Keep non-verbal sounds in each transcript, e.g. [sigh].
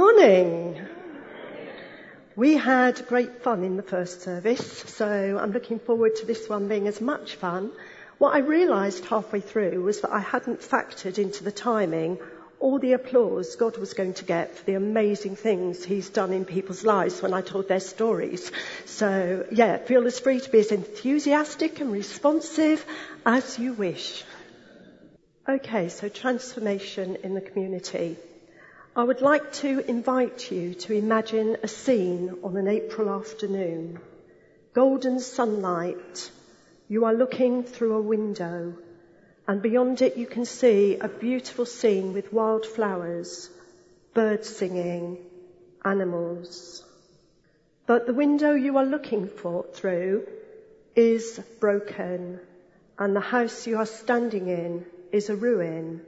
morning. We had great fun in the first service, so I'm looking forward to this one being as much fun. What I realised halfway through was that I hadn't factored into the timing all the applause God was going to get for the amazing things He's done in people's lives when I told their stories. So, yeah, feel as free to be as enthusiastic and responsive as you wish. Okay, so transformation in the community. I would like to invite you to imagine a scene on an April afternoon. Golden sunlight. You are looking through a window and beyond it you can see a beautiful scene with wildflowers, birds singing, animals. But the window you are looking for through is broken and the house you are standing in is a ruin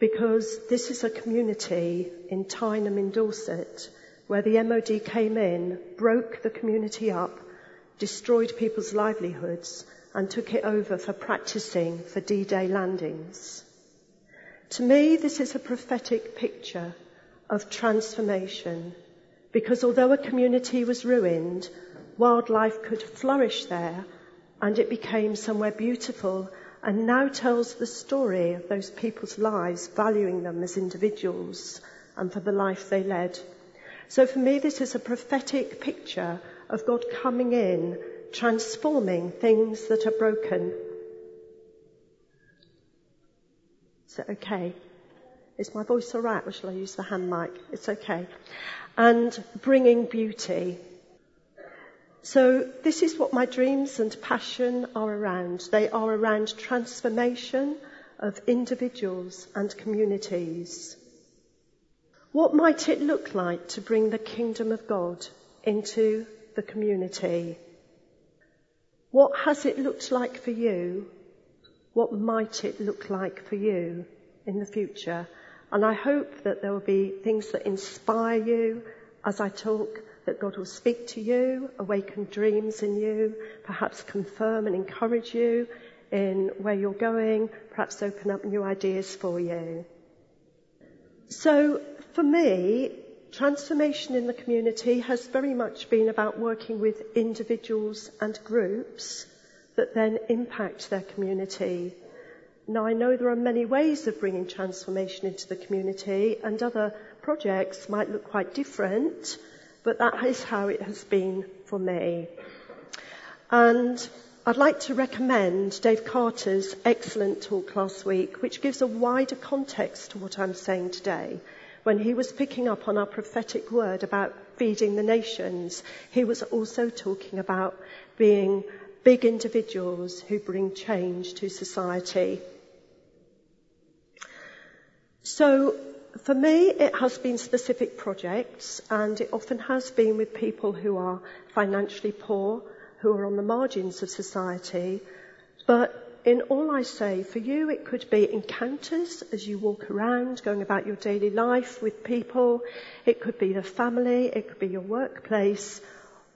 because this is a community in Tyneham in Dorset where the MOD came in, broke the community up, destroyed people's livelihoods, and took it over for practicing for D-Day landings. To me, this is a prophetic picture of transformation because although a community was ruined, wildlife could flourish there and it became somewhere beautiful and now tells the story of those people's lives, valuing them as individuals and for the life they led. So for me, this is a prophetic picture of God coming in, transforming things that are broken. Is it okay? Is my voice alright or shall I use the hand mic? It's okay. And bringing beauty so this is what my dreams and passion are around. They are around transformation of individuals and communities. What might it look like to bring the kingdom of God into the community? What has it looked like for you? What might it look like for you in the future? And I hope that there will be things that inspire you as I talk that God will speak to you, awaken dreams in you, perhaps confirm and encourage you in where you're going, perhaps open up new ideas for you. So for me, transformation in the community has very much been about working with individuals and groups that then impact their community. Now I know there are many ways of bringing transformation into the community and other projects might look quite different, but that is how it has been for me. And I'd like to recommend Dave Carter's excellent talk last week, which gives a wider context to what I'm saying today. When he was picking up on our prophetic word about feeding the nations, he was also talking about being big individuals who bring change to society. So for me, it has been specific projects, and it often has been with people who are financially poor, who are on the margins of society. But in all I say, for you, it could be encounters as you walk around, going about your daily life with people. It could be the family, it could be your workplace,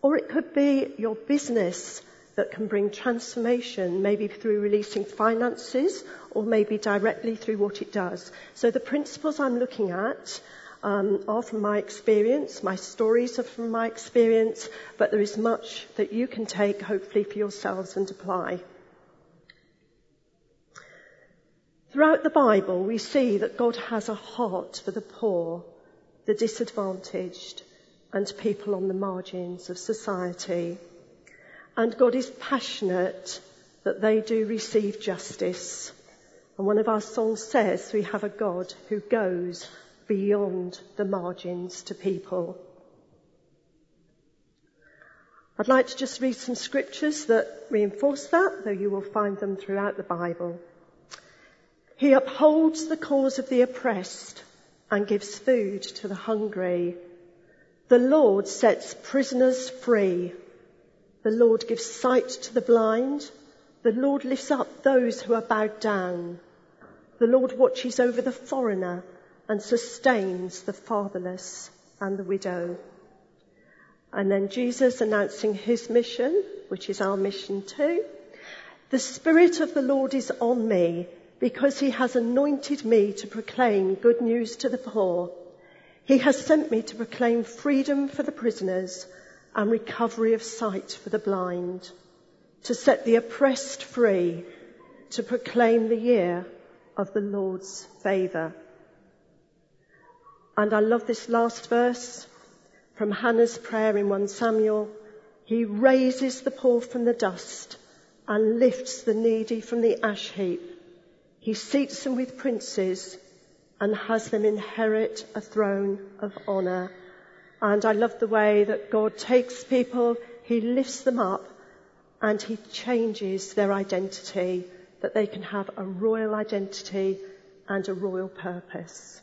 or it could be your business that can bring transformation, maybe through releasing finances or maybe directly through what it does. So the principles I'm looking at um, are from my experience, my stories are from my experience, but there is much that you can take hopefully for yourselves and apply. Throughout the Bible, we see that God has a heart for the poor, the disadvantaged, and people on the margins of society. And God is passionate that they do receive justice. And one of our songs says we have a God who goes beyond the margins to people. I'd like to just read some scriptures that reinforce that, though you will find them throughout the Bible. He upholds the cause of the oppressed and gives food to the hungry. The Lord sets prisoners free. The Lord gives sight to the blind. The Lord lifts up those who are bowed down. The Lord watches over the foreigner and sustains the fatherless and the widow. And then Jesus announcing his mission, which is our mission too. The Spirit of the Lord is on me because he has anointed me to proclaim good news to the poor. He has sent me to proclaim freedom for the prisoners and recovery of sight for the blind, to set the oppressed free, to proclaim the year of the Lord's favour. And I love this last verse from Hannah's prayer in 1 Samuel. He raises the poor from the dust and lifts the needy from the ash heap. He seats them with princes and has them inherit a throne of honour. And I love the way that God takes people, He lifts them up, and He changes their identity, that they can have a royal identity and a royal purpose.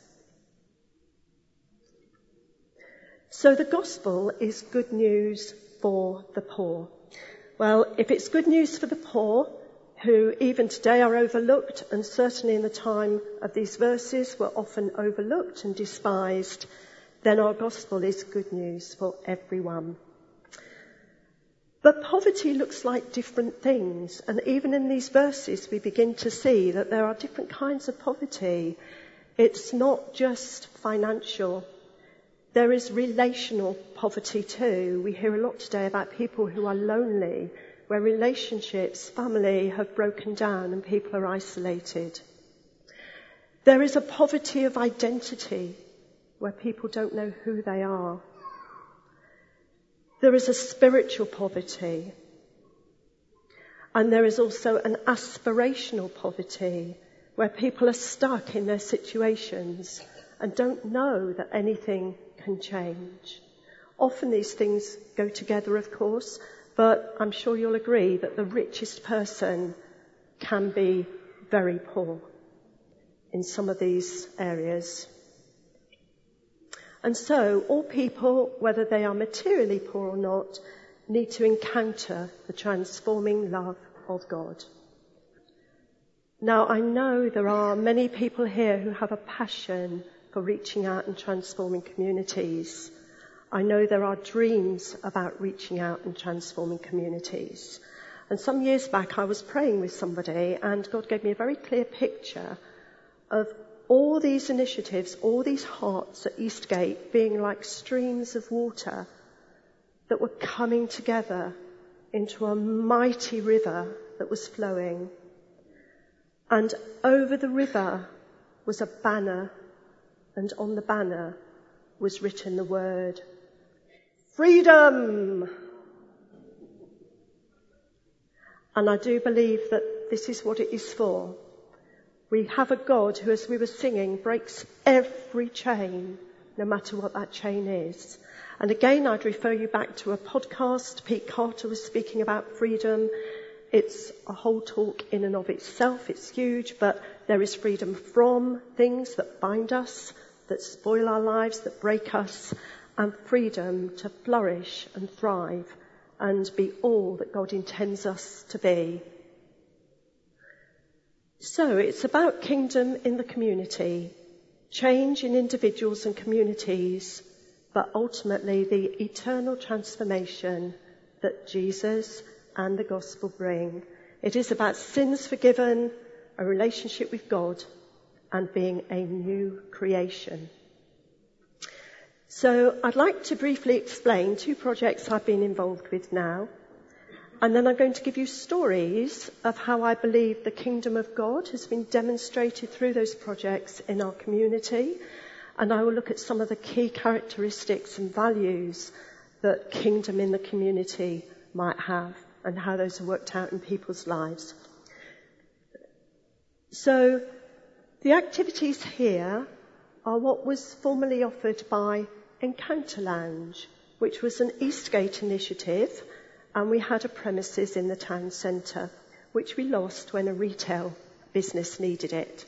So the gospel is good news for the poor. Well, if it's good news for the poor, who even today are overlooked, and certainly in the time of these verses were often overlooked and despised, then our gospel is good news for everyone. But poverty looks like different things, and even in these verses we begin to see that there are different kinds of poverty. It's not just financial. There is relational poverty too. We hear a lot today about people who are lonely where relationships, family have broken down and people are isolated. There is a poverty of identity where people don't know who they are. There is a spiritual poverty. And there is also an aspirational poverty where people are stuck in their situations and don't know that anything can change. Often these things go together, of course, but I'm sure you'll agree that the richest person can be very poor in some of these areas. And so all people, whether they are materially poor or not, need to encounter the transforming love of God. Now I know there are many people here who have a passion for reaching out and transforming communities. I know there are dreams about reaching out and transforming communities. And some years back, I was praying with somebody, and God gave me a very clear picture of all these initiatives, all these hearts at Eastgate being like streams of water that were coming together into a mighty river that was flowing. And over the river was a banner, and on the banner was written the word Freedom! And I do believe that this is what it is for. We have a God who, as we were singing, breaks every chain, no matter what that chain is. And again, I'd refer you back to a podcast. Pete Carter was speaking about freedom. It's a whole talk in and of itself. It's huge, but there is freedom from things that bind us, that spoil our lives, that break us, and freedom to flourish and thrive and be all that God intends us to be. So it's about kingdom in the community, change in individuals and communities, but ultimately the eternal transformation that Jesus and the gospel bring. It is about sins forgiven, a relationship with God, and being a new creation. So I'd like to briefly explain two projects I've been involved with now. And then I'm going to give you stories of how I believe the kingdom of God has been demonstrated through those projects in our community. And I will look at some of the key characteristics and values that kingdom in the community might have and how those are worked out in people's lives. So the activities here are what was formerly offered by Encounter Lounge, which was an Eastgate initiative, and we had a premises in the town centre, which we lost when a retail business needed it.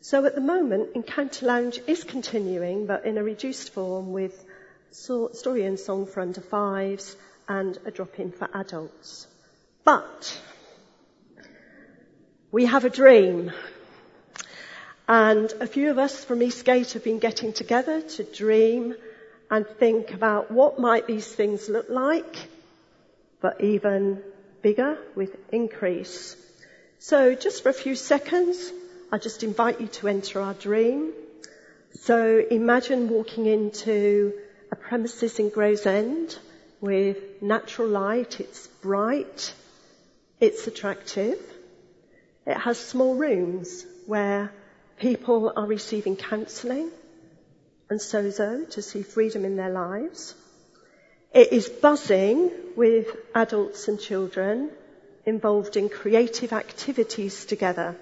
So at the moment, Encounter Lounge is continuing, but in a reduced form with story and song for under fives and a drop-in for adults. But we have a dream. And a few of us from Eastgate have been getting together to dream and think about what might these things look like, but even bigger with increase. So just for a few seconds, I just invite you to enter our dream. So imagine walking into a premises in Gravesend with natural light. It's bright. It's attractive. It has small rooms where people are receiving counselling and sozo to see freedom in their lives. It is buzzing with adults and children involved in creative activities together.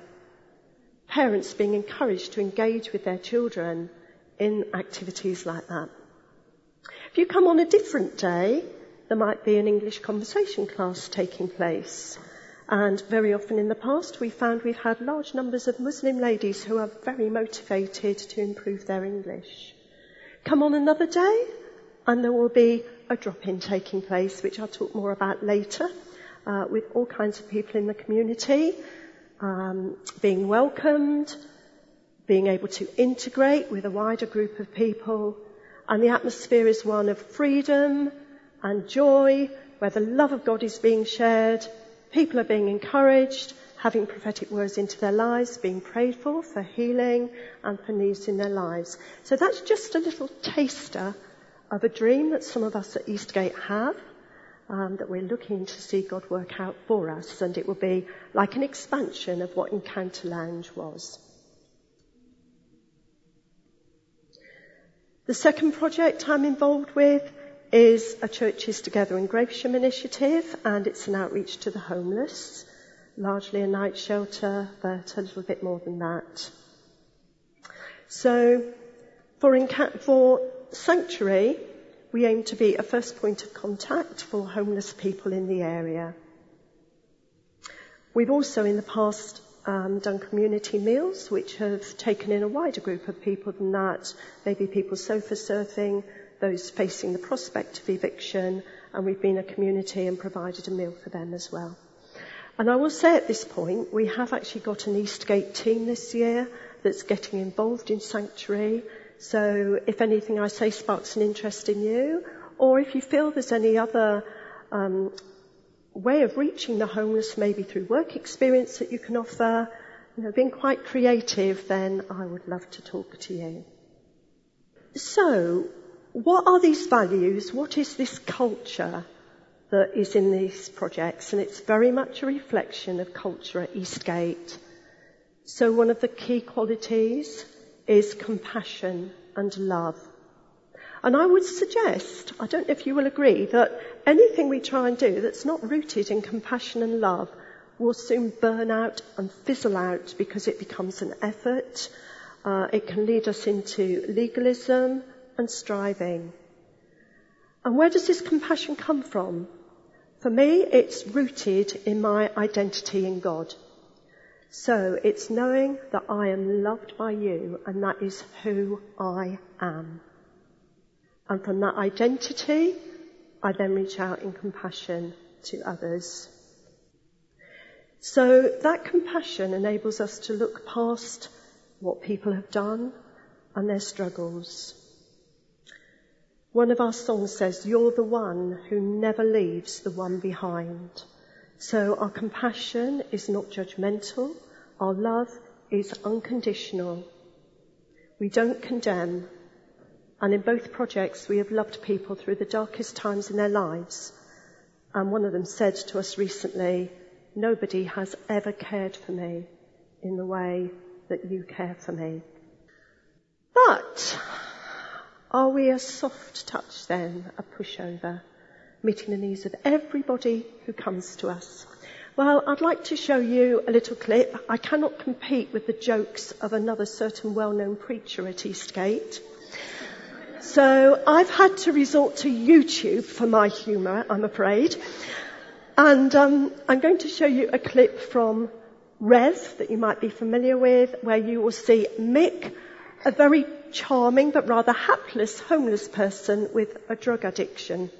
Parents being encouraged to engage with their children in activities like that. If you come on a different day, there might be an English conversation class taking place. And very often in the past, we found we've had large numbers of Muslim ladies who are very motivated to improve their English. Come on another day, and there will be a drop-in taking place, which I'll talk more about later, uh, with all kinds of people in the community um, being welcomed, being able to integrate with a wider group of people, and the atmosphere is one of freedom and joy, where the love of God is being shared, people are being encouraged, having prophetic words into their lives, being prayed for, for healing and for needs in their lives. So that's just a little taster of a dream that some of us at Eastgate have. Um, that we're looking to see God work out for us, and it will be like an expansion of what Encounter Lounge was. The second project I'm involved with is a Churches Together in Gravesham initiative, and it's an outreach to the homeless, largely a night shelter, but a little bit more than that. So, for, for Sanctuary, we aim to be a first point of contact for homeless people in the area. We've also in the past um, done community meals, which have taken in a wider group of people than that. Maybe people sofa surfing, those facing the prospect of eviction, and we've been a community and provided a meal for them as well. And I will say at this point, we have actually got an Eastgate team this year that's getting involved in Sanctuary. So if anything I say sparks an interest in you, or if you feel there's any other um, way of reaching the homeless, maybe through work experience that you can offer, you know, being quite creative, then I would love to talk to you. So, what are these values? What is this culture that is in these projects? And it's very much a reflection of culture at Eastgate. So one of the key qualities is compassion and love. And I would suggest, I don't know if you will agree, that anything we try and do that's not rooted in compassion and love will soon burn out and fizzle out because it becomes an effort. Uh, it can lead us into legalism and striving. And where does this compassion come from? For me, it's rooted in my identity in God. So it's knowing that I am loved by you and that is who I am. And from that identity, I then reach out in compassion to others. So that compassion enables us to look past what people have done and their struggles. One of our songs says, You're the one who never leaves the one behind. So our compassion is not judgmental. Our love is unconditional. We don't condemn. And in both projects, we have loved people through the darkest times in their lives. And one of them said to us recently, nobody has ever cared for me in the way that you care for me. But are we a soft touch then, a pushover? Meeting the needs of everybody who comes to us. Well, I'd like to show you a little clip. I cannot compete with the jokes of another certain well-known preacher at Eastgate. So I've had to resort to YouTube for my humour, I'm afraid. And um, I'm going to show you a clip from Rev that you might be familiar with, where you will see Mick, a very charming but rather hapless homeless person with a drug addiction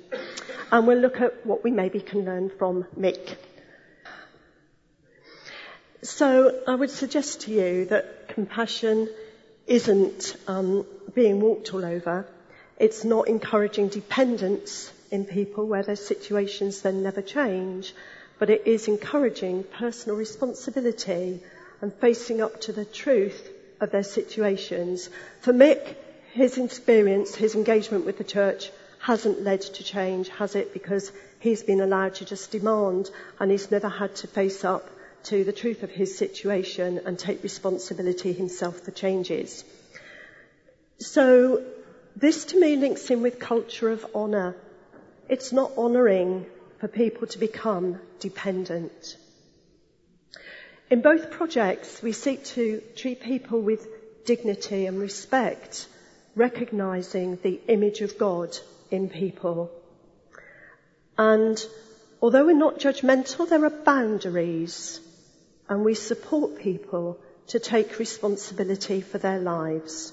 and we'll look at what we maybe can learn from Mick. So I would suggest to you that compassion isn't um, being walked all over. It's not encouraging dependence in people where their situations then never change, but it is encouraging personal responsibility and facing up to the truth of their situations. For Mick, his experience, his engagement with the church hasn't led to change, has it? Because he's been allowed to just demand and he's never had to face up to the truth of his situation and take responsibility himself for changes. So this to me links in with culture of honour. It's not honouring for people to become dependent. In both projects, we seek to treat people with dignity and respect, recognizing the image of God in people. And although we're not judgmental, there are boundaries and we support people to take responsibility for their lives.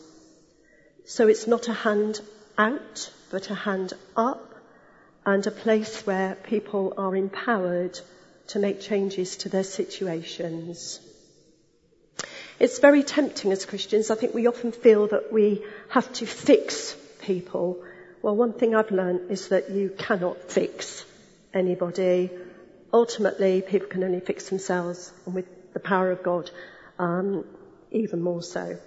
So it's not a hand out, but a hand up and a place where people are empowered to make changes to their situations. It's very tempting as Christians. I think we often feel that we have to fix people. Well, one thing I've learned is that you cannot fix anybody. Ultimately, people can only fix themselves, and with the power of God, um, even more so.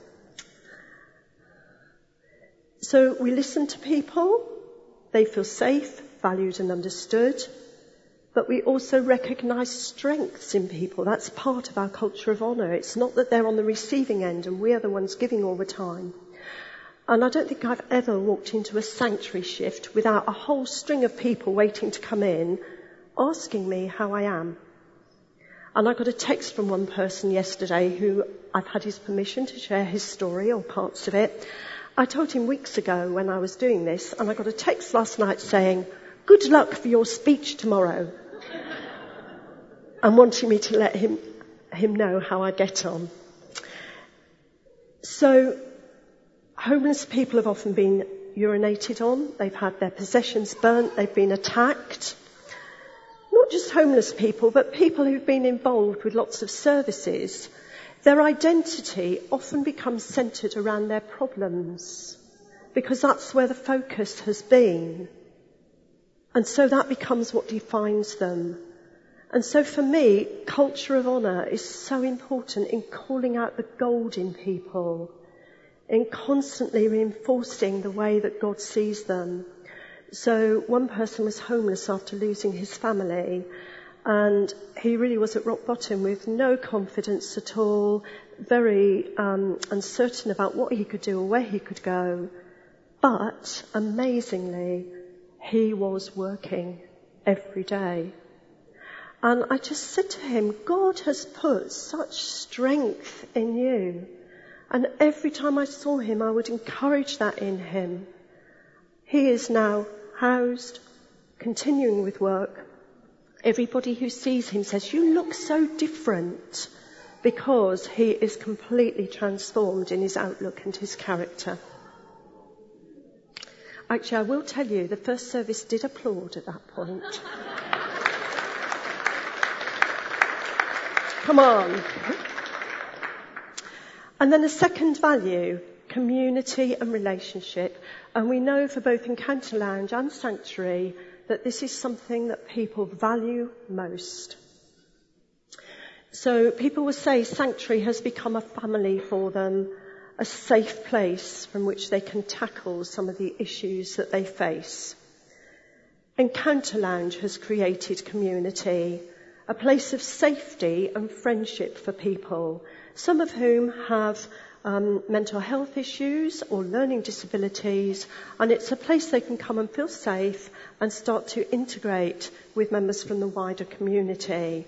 So we listen to people. They feel safe, valued, and understood. But we also recognize strengths in people. That's part of our culture of honor. It's not that they're on the receiving end and we're the ones giving all the time. And I don't think I've ever walked into a sanctuary shift without a whole string of people waiting to come in asking me how I am. And I got a text from one person yesterday who I've had his permission to share his story or parts of it. I told him weeks ago when I was doing this, and I got a text last night saying, Good luck for your speech tomorrow and wanting me to let him, him know how I get on. So, homeless people have often been urinated on, they've had their possessions burnt, they've been attacked. Not just homeless people, but people who've been involved with lots of services. Their identity often becomes centred around their problems because that's where the focus has been. And so that becomes what defines them. And so for me, culture of honour is so important in calling out the gold in people, in constantly reinforcing the way that God sees them. So one person was homeless after losing his family and he really was at rock bottom with no confidence at all, very um, uncertain about what he could do or where he could go. But amazingly, he was working every day. And I just said to him, God has put such strength in you. And every time I saw him, I would encourage that in him. He is now housed, continuing with work. Everybody who sees him says, you look so different because he is completely transformed in his outlook and his character. Actually, I will tell you, the first service did applaud at that point. Come on. And then the second value, community and relationship. And we know for both Encounter Lounge and Sanctuary that this is something that people value most. So people will say Sanctuary has become a family for them, a safe place from which they can tackle some of the issues that they face. Encounter Lounge has created community a place of safety and friendship for people, some of whom have um, mental health issues or learning disabilities, and it's a place they can come and feel safe and start to integrate with members from the wider community.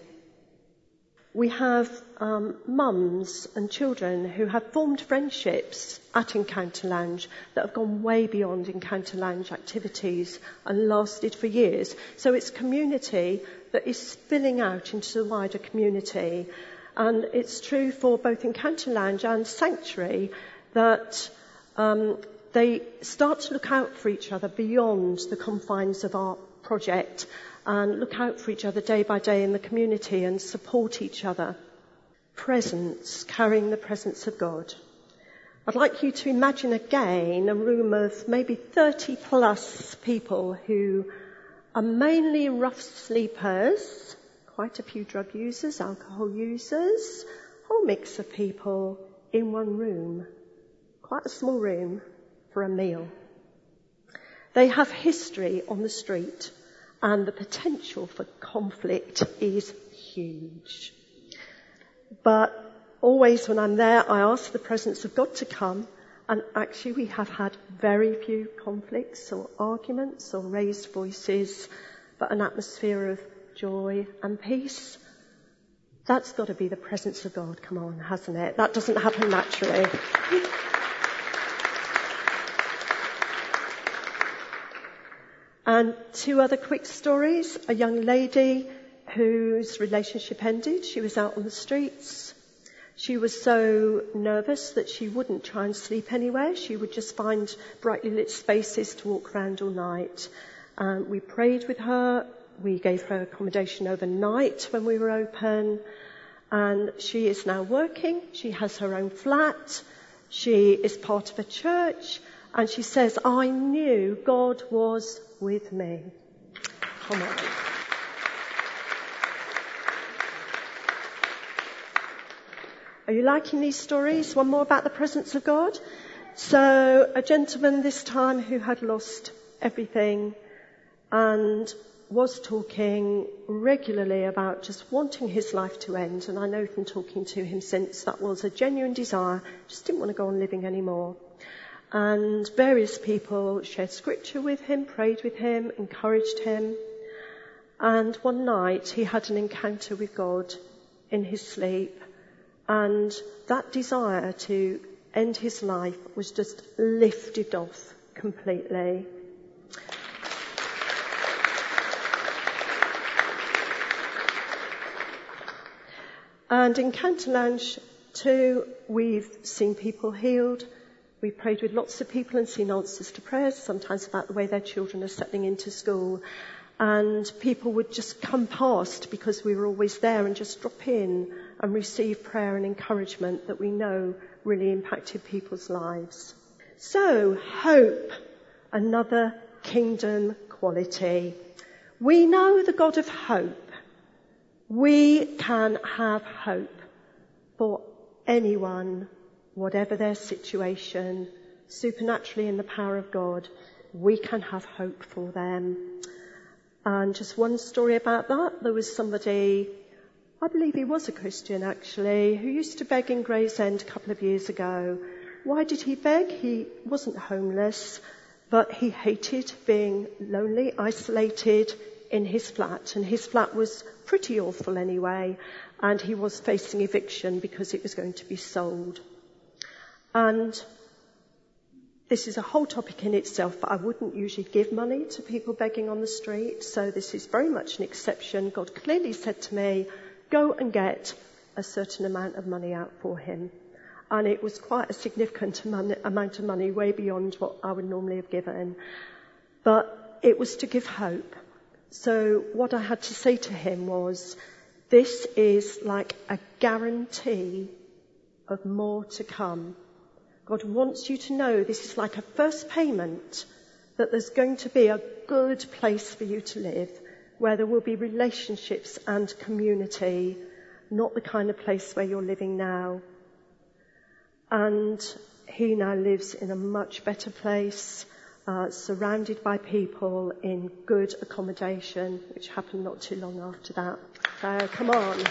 We have um, mums and children who have formed friendships at Encounter Lounge that have gone way beyond Encounter Lounge activities and lasted for years. So it's community that is spilling out into the wider community. And it's true for both Encounter Lounge and Sanctuary that um, they start to look out for each other beyond the confines of our project and look out for each other day by day in the community and support each other. Presence, carrying the presence of God. I'd like you to imagine again a room of maybe 30 plus people who are mainly rough sleepers, quite a few drug users, alcohol users, whole mix of people in one room, quite a small room, for a meal. They have history on the street and the potential for conflict is huge. But always when I'm there, I ask the presence of God to come and actually we have had very few conflicts or arguments or raised voices, but an atmosphere of joy and peace. That's got to be the presence of God, come on, hasn't it? That doesn't happen naturally. And two other quick stories. A young lady whose relationship ended. She was out on the streets. She was so nervous that she wouldn't try and sleep anywhere. She would just find brightly lit spaces to walk around all night. Um, we prayed with her. We gave her accommodation overnight when we were open. And she is now working. She has her own flat. She is part of a church. And she says, I knew God was with me. Come on. Are you liking these stories? One more about the presence of God. So, a gentleman this time who had lost everything and was talking regularly about just wanting his life to end. And I know from talking to him since that was a genuine desire, just didn't want to go on living anymore. And various people shared scripture with him, prayed with him, encouraged him. And one night he had an encounter with God in his sleep. And that desire to end his life was just lifted off completely. And Encounter too, we've seen people healed, We've prayed with lots of people and seen answers to prayers, sometimes about the way their children are settling into school. And people would just come past because we were always there and just drop in and receive prayer and encouragement that we know really impacted people's lives. So, hope, another kingdom quality. We know the God of hope. We can have hope for anyone whatever their situation, supernaturally in the power of God, we can have hope for them. And just one story about that. There was somebody, I believe he was a Christian actually, who used to beg in Gravesend a couple of years ago. Why did he beg? He wasn't homeless, but he hated being lonely, isolated in his flat. And his flat was pretty awful anyway. And he was facing eviction because it was going to be sold. And this is a whole topic in itself, but I wouldn't usually give money to people begging on the street, so this is very much an exception. God clearly said to me, go and get a certain amount of money out for him. And it was quite a significant amount of money, way beyond what I would normally have given. But it was to give hope. So what I had to say to him was, this is like a guarantee of more to come God wants you to know this is like a first payment that there's going to be a good place for you to live where there will be relationships and community, not the kind of place where you're living now. And he now lives in a much better place, uh, surrounded by people in good accommodation, which happened not too long after that. So come on. [laughs]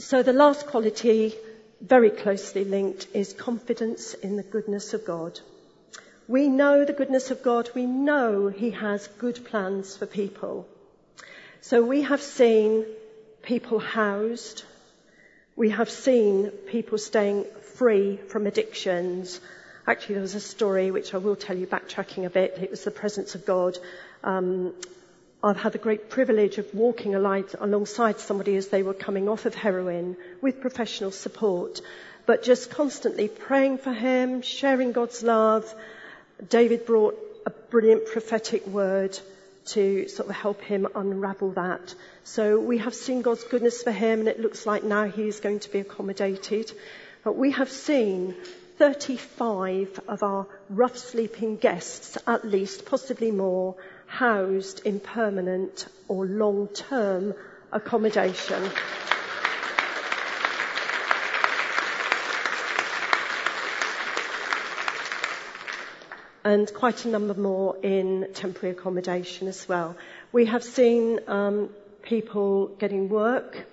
So the last quality, very closely linked, is confidence in the goodness of God. We know the goodness of God. We know He has good plans for people. So we have seen people housed. We have seen people staying free from addictions. Actually, there was a story which I will tell you backtracking a bit. It was the presence of God. Um, I've had the great privilege of walking alongside somebody as they were coming off of heroin with professional support, but just constantly praying for him, sharing God's love. David brought a brilliant prophetic word to sort of help him unravel that. So we have seen God's goodness for him and it looks like now he is going to be accommodated. But we have seen 35 of our rough sleeping guests, at least, possibly more, housed in permanent or long-term accommodation. and quite a number more in temporary accommodation as well. We have seen um, people getting work.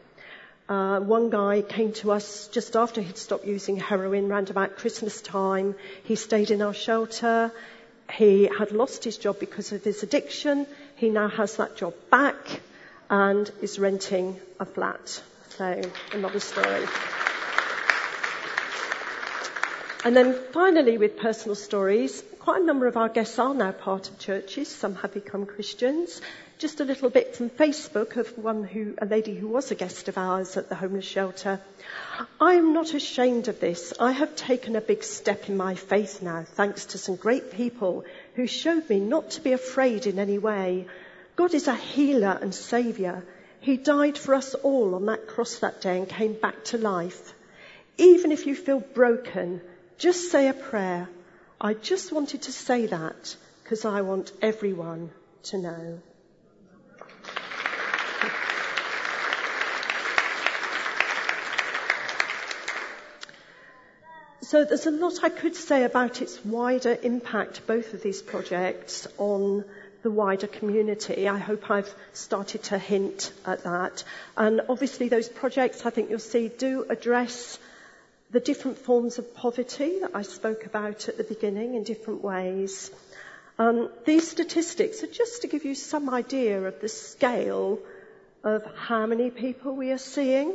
Uh, one guy came to us just after he'd stopped using heroin, round about Christmas time. He stayed in our shelter. He had lost his job because of his addiction. He now has that job back and is renting a flat. So, another story. And then finally, with personal stories, quite a number of our guests are now part of churches. Some have become Christians. Just a little bit from Facebook of one who, a lady who was a guest of ours at the homeless shelter. I am not ashamed of this. I have taken a big step in my faith now, thanks to some great people who showed me not to be afraid in any way. God is a healer and saviour. He died for us all on that cross that day and came back to life. Even if you feel broken, just say a prayer. I just wanted to say that because I want everyone to know. So there's a lot I could say about its wider impact, both of these projects, on the wider community. I hope I've started to hint at that. And obviously those projects, I think you'll see, do address the different forms of poverty that I spoke about at the beginning in different ways. Um, these statistics are just to give you some idea of the scale of how many people we are seeing.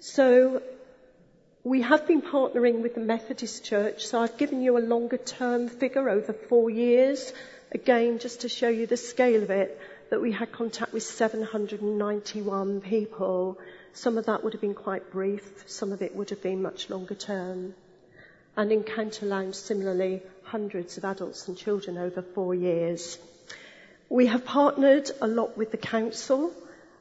So we have been partnering with the Methodist Church, so I've given you a longer term figure over four years, again just to show you the scale of it, that we had contact with 791 people some of that would have been quite brief, some of it would have been much longer term. And Encounter Lounge, similarly, hundreds of adults and children over four years. We have partnered a lot with the council,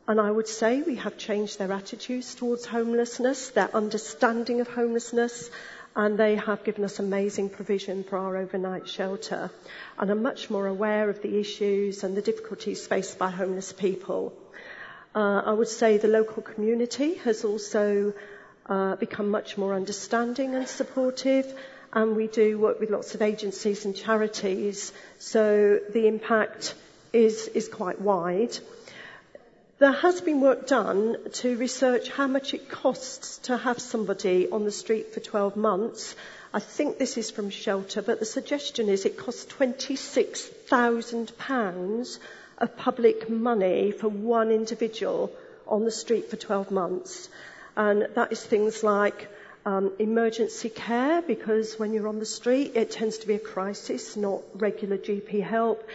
and I would say we have changed their attitudes towards homelessness, their understanding of homelessness, and they have given us amazing provision for our overnight shelter and are much more aware of the issues and the difficulties faced by homeless people. Uh, I would say the local community has also uh, become much more understanding and supportive, and we do work with lots of agencies and charities, so the impact is, is quite wide. There has been work done to research how much it costs to have somebody on the street for 12 months. I think this is from Shelter, but the suggestion is it costs £26,000 of public money for one individual on the street for 12 months. And that is things like um, emergency care, because when you're on the street, it tends to be a crisis, not regular GP help.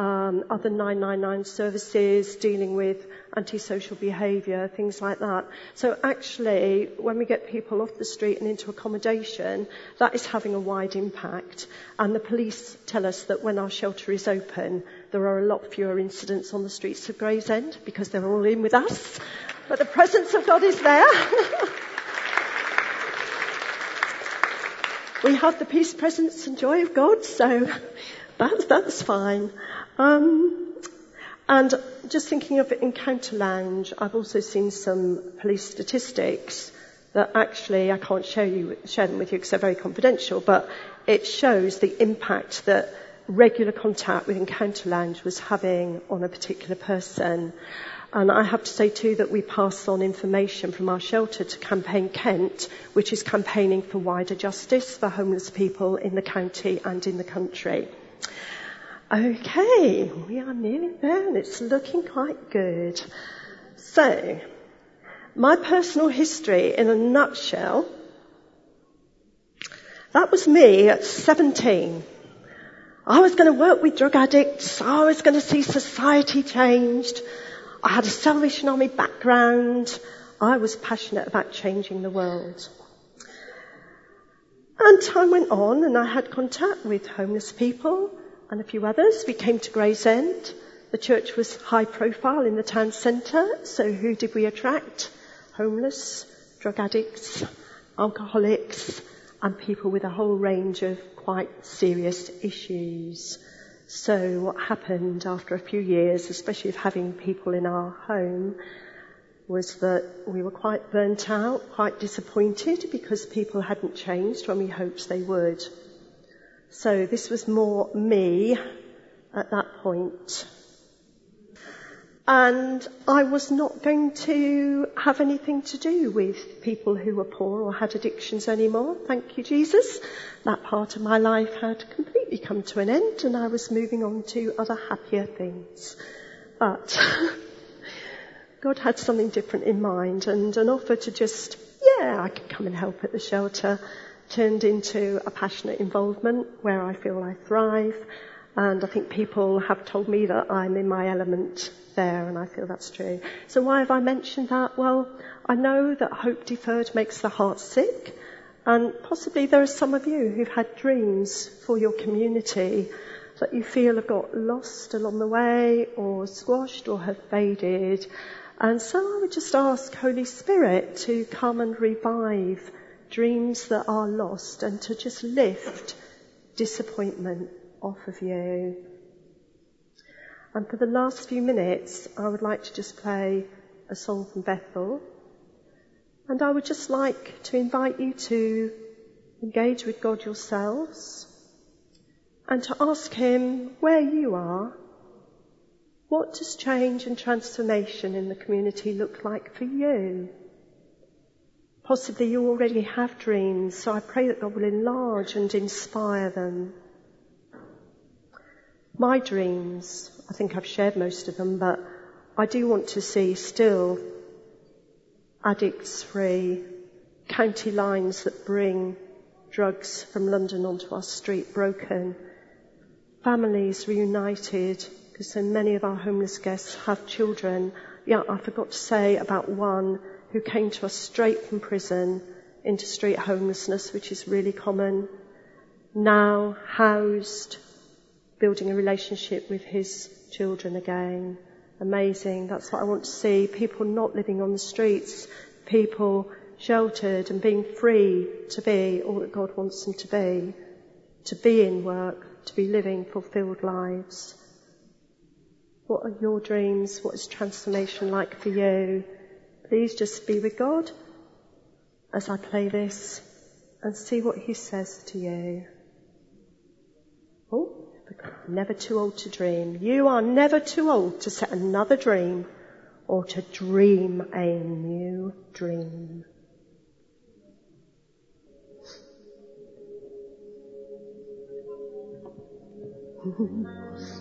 Um, other 999 services dealing with antisocial behaviour, things like that. So actually, when we get people off the street and into accommodation, that is having a wide impact. And the police tell us that when our shelter is open, there are a lot fewer incidents on the streets of Gravesend because they're all in with us. But the presence of God is there. [laughs] we have the peace, presence, and joy of God, so that's, that's fine. Um, and just thinking of Encounter Lounge, I've also seen some police statistics that actually I can't share, you, share them with you because they're very confidential, but it shows the impact that regular contact with Encounter Lounge was having on a particular person. And I have to say too that we pass on information from our shelter to Campaign Kent, which is campaigning for wider justice for homeless people in the county and in the country. Okay, we are nearly there and it's looking quite good. So, my personal history in a nutshell, that was me at 17. I was going to work with drug addicts. I was going to see society changed. I had a Salvation Army background. I was passionate about changing the world. And time went on and I had contact with homeless people and a few others. We came to Gravesend. The church was high profile in the town centre. So who did we attract? Homeless, drug addicts, alcoholics, and people with a whole range of quite serious issues. So what happened after a few years, especially of having people in our home, was that we were quite burnt out, quite disappointed because people hadn't changed when we hoped they would. So this was more me at that point. And I was not going to have anything to do with people who were poor or had addictions anymore. Thank you, Jesus. That part of my life had completely come to an end and I was moving on to other happier things. But [laughs] God had something different in mind and an offer to just, yeah, I could come and help at the shelter turned into a passionate involvement where I feel I thrive. And I think people have told me that I'm in my element there, and I feel that's true. So why have I mentioned that? Well, I know that hope deferred makes the heart sick, and possibly there are some of you who've had dreams for your community that you feel have got lost along the way, or squashed, or have faded. And so I would just ask Holy Spirit to come and revive dreams that are lost and to just lift disappointment off of you. And for the last few minutes, I would like to just play a song from Bethel. And I would just like to invite you to engage with God yourselves and to ask Him where you are. What does change and transformation in the community look like for you? Possibly you already have dreams, so I pray that God will enlarge and inspire them. My dreams, I think I've shared most of them, but I do want to see still addicts free, county lines that bring drugs from London onto our street broken, families reunited, because so many of our homeless guests have children. Yeah, I forgot to say about one who came to us straight from prison into street homelessness, which is really common, now housed, building a relationship with his children again. Amazing. That's what I want to see. People not living on the streets, people sheltered and being free to be all that God wants them to be, to be in work, to be living fulfilled lives. What are your dreams? What is transformation like for you? Please just be with God as I play this and see what He says to you. Oh, never too old to dream. You are never too old to set another dream or to dream a new dream. [laughs]